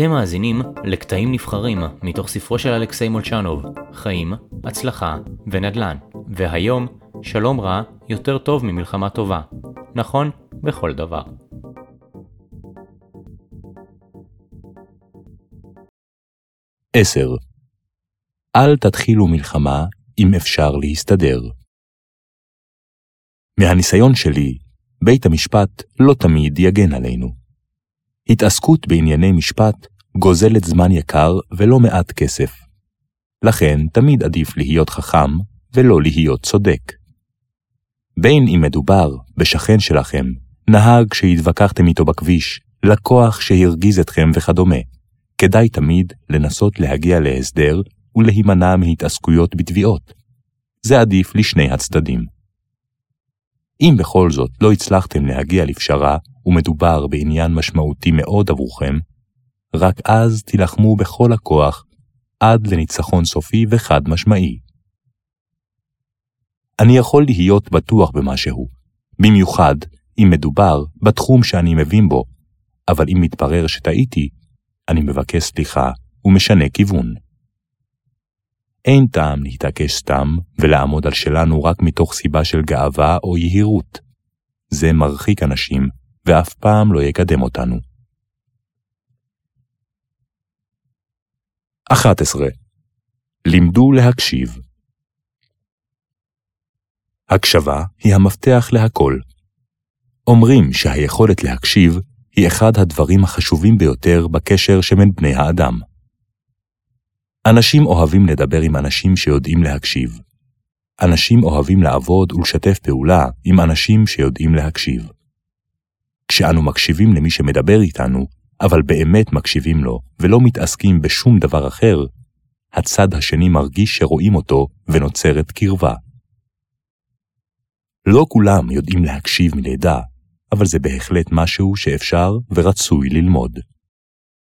אתם מאזינים לקטעים נבחרים מתוך ספרו של אלכסיי מולצ'נוב, חיים, הצלחה ונדל"ן. והיום, שלום רע יותר טוב ממלחמה טובה. נכון בכל דבר. עשר. אל תתחילו מלחמה אם אפשר להסתדר. מהניסיון שלי, בית המשפט לא תמיד יגן עלינו. התעסקות בענייני משפט גוזלת זמן יקר ולא מעט כסף. לכן תמיד עדיף להיות חכם ולא להיות צודק. בין אם מדובר בשכן שלכם, נהג שהתווכחתם איתו בכביש, לקוח שהרגיז אתכם וכדומה, כדאי תמיד לנסות להגיע להסדר ולהימנע מהתעסקויות בתביעות. זה עדיף לשני הצדדים. אם בכל זאת לא הצלחתם להגיע לפשרה ומדובר בעניין משמעותי מאוד עבורכם, רק אז תילחמו בכל הכוח עד לניצחון סופי וחד משמעי. אני יכול להיות בטוח במשהו, במיוחד אם מדובר בתחום שאני מבין בו, אבל אם מתברר שטעיתי, אני מבקש סליחה ומשנה כיוון. אין טעם להתעקש סתם ולעמוד על שלנו רק מתוך סיבה של גאווה או יהירות. זה מרחיק אנשים ואף פעם לא יקדם אותנו. 11. לימדו להקשיב. הקשבה היא המפתח להכל. אומרים שהיכולת להקשיב היא אחד הדברים החשובים ביותר בקשר שבין בני האדם. אנשים אוהבים לדבר עם אנשים שיודעים להקשיב. אנשים אוהבים לעבוד ולשתף פעולה עם אנשים שיודעים להקשיב. כשאנו מקשיבים למי שמדבר איתנו, אבל באמת מקשיבים לו ולא מתעסקים בשום דבר אחר, הצד השני מרגיש שרואים אותו ונוצרת קרבה. לא כולם יודעים להקשיב מלידה, אבל זה בהחלט משהו שאפשר ורצוי ללמוד.